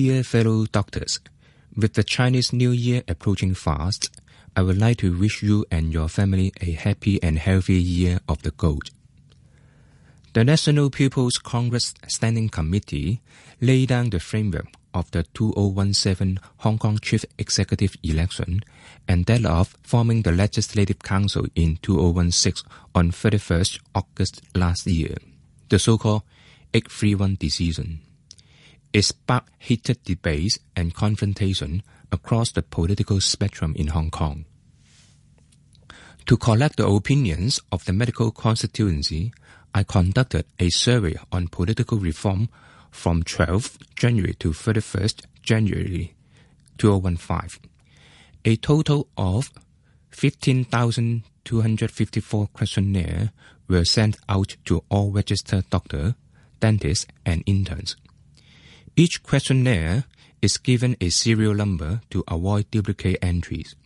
Dear fellow doctors, with the Chinese New Year approaching fast, I would like to wish you and your family a happy and healthy year of the goat. The National People's Congress Standing Committee laid down the framework of the 2017 Hong Kong Chief Executive election and that of forming the Legislative Council in 2016 on 31st August last year, the so-called 831 decision. It sparked heated debates and confrontation across the political spectrum in Hong Kong. To collect the opinions of the medical constituency, I conducted a survey on political reform from 12th January to 31st January 2015. A total of 15,254 questionnaires were sent out to all registered doctors, dentists, and interns. Each questionnaire is given a serial number to avoid duplicate entries.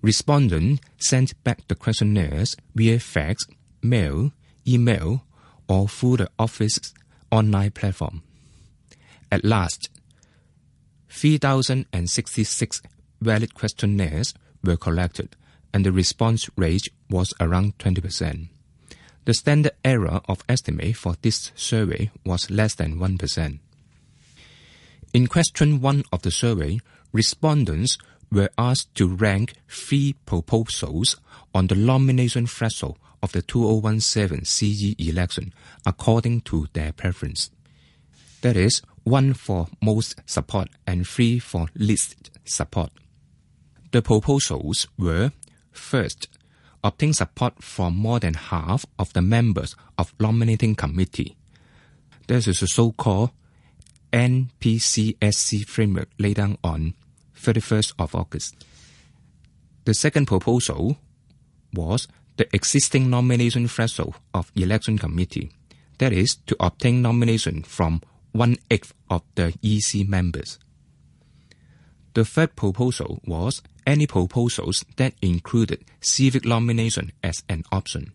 Respondents sent back the questionnaires via fax, mail, email, or through the office's online platform. At last, 3,066 valid questionnaires were collected, and the response rate was around 20%. The standard error of estimate for this survey was less than 1%. In question one of the survey, respondents were asked to rank three proposals on the nomination threshold of the 2017 CE election according to their preference. That is, one for most support and three for least support. The proposals were first, obtain support from more than half of the members of nominating committee. This is a so-called NPCSC framework laid down on 31st of August. The second proposal was the existing nomination threshold of election committee, that is, to obtain nomination from one eighth of the EC members. The third proposal was any proposals that included civic nomination as an option.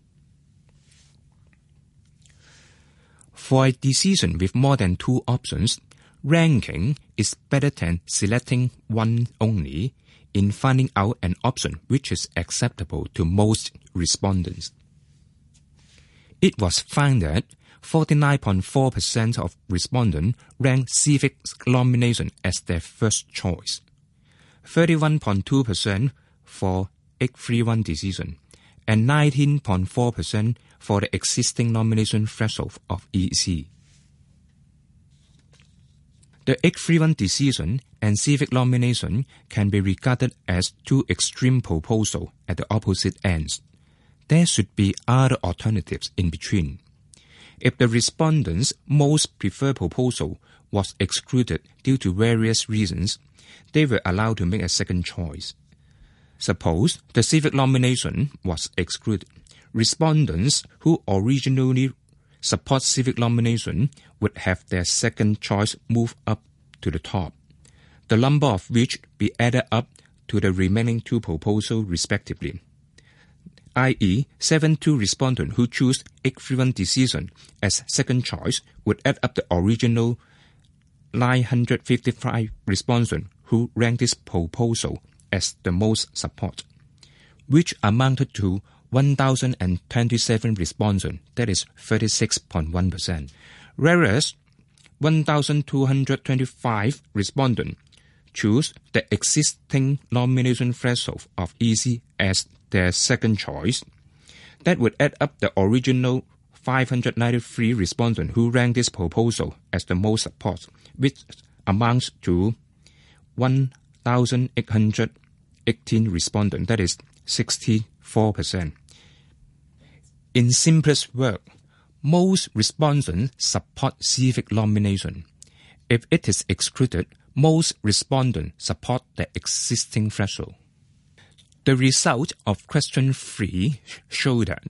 For a decision with more than two options, ranking is better than selecting one only in finding out an option which is acceptable to most respondents. It was found that 49.4% of respondents ranked civic nomination as their first choice, 31.2% for 831 decision, and 19.4% for the existing nomination threshold of EC. The 831 decision and civic nomination can be regarded as two extreme proposals at the opposite ends. There should be other alternatives in between. If the respondents' most preferred proposal was excluded due to various reasons, they were allowed to make a second choice. Suppose the civic nomination was excluded. Respondents who originally support civic nomination would have their second choice move up to the top, the number of which be added up to the remaining two proposals respectively. i.e., 72 respondents who choose 831 decision as second choice would add up the original 955 respondents who ranked this proposal as the most support, which amounted to 1,027 respondents, that is 36.1%. Whereas 1,225 respondents choose the existing nomination threshold of EC as their second choice. That would add up the original 593 respondents who ranked this proposal as the most support, which amounts to 1,818 respondents, that is 64%. In simplest words, most respondents support civic nomination. If it is excluded, most respondents support the existing threshold. The result of question 3 showed that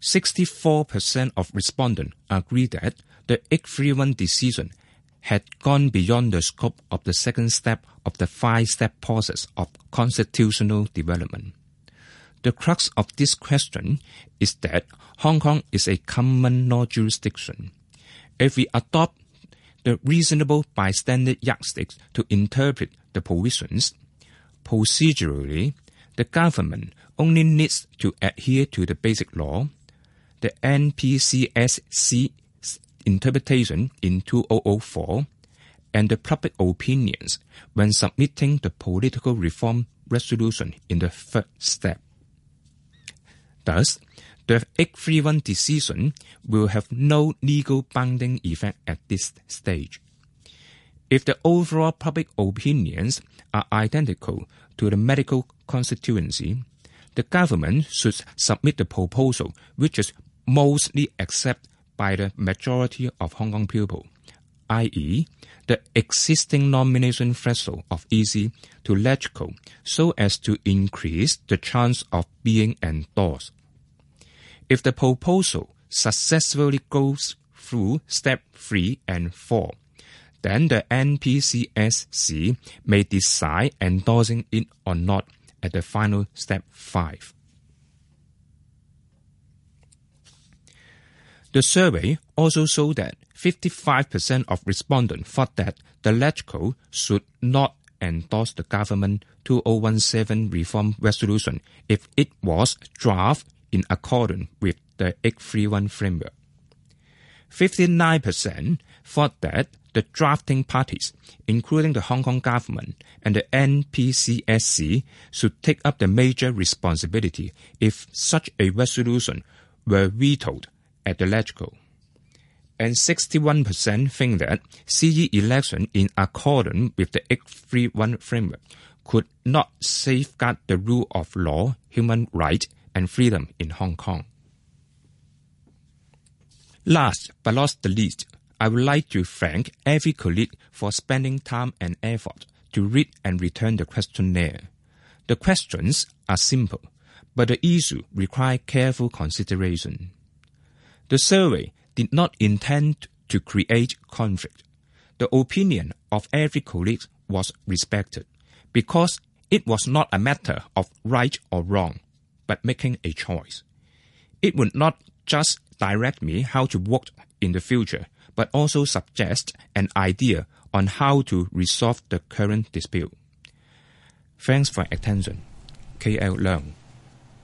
64% of respondents agree that the 831 decision had gone beyond the scope of the second step of the five-step process of constitutional development. The crux of this question is that Hong Kong is a common law jurisdiction. If we adopt the reasonable bystander yardsticks to interpret the provisions. Procedurally, the government only needs to adhere to the basic law, the NPCSC interpretation in 2004, and the public opinions when submitting the political reform resolution in the third step. Thus, the 831 decision will have no legal binding effect at this stage. If the overall public opinions are identical to the medical constituency, the government should submit the proposal which is mostly accepted by the majority of Hong Kong people, i.e., the existing nomination threshold of EC to LegCo so as to increase the chance of being endorsed. If the proposal successfully goes through step 3 and 4, then the NPCSC may decide endorsing it or not at the final step 5. The survey also showed that 55% of respondents thought that the LegCo should not endorse the government 2017 reform resolution if it was drafted in accordance with the 831 framework. 59% thought that the drafting parties, including the Hong Kong government and the NPCSC, should take up the major responsibility if such a resolution were vetoed at the LegCo. And 61% think that CE election in accordance with the 831 framework could not safeguard the rule of law, human rights, and freedom in Hong Kong. Last but not the least, I would like to thank every colleague for spending time and effort to read and return the questionnaire. The questions are simple, but the issue require careful consideration. The survey did not intend to create conflict. The opinion of every colleague was respected because it was not a matter of right or wrong, but making a choice. It would not just direct me how to work in the future, but also suggest an idea on how to resolve the current dispute. Thanks for attention. KL Leung.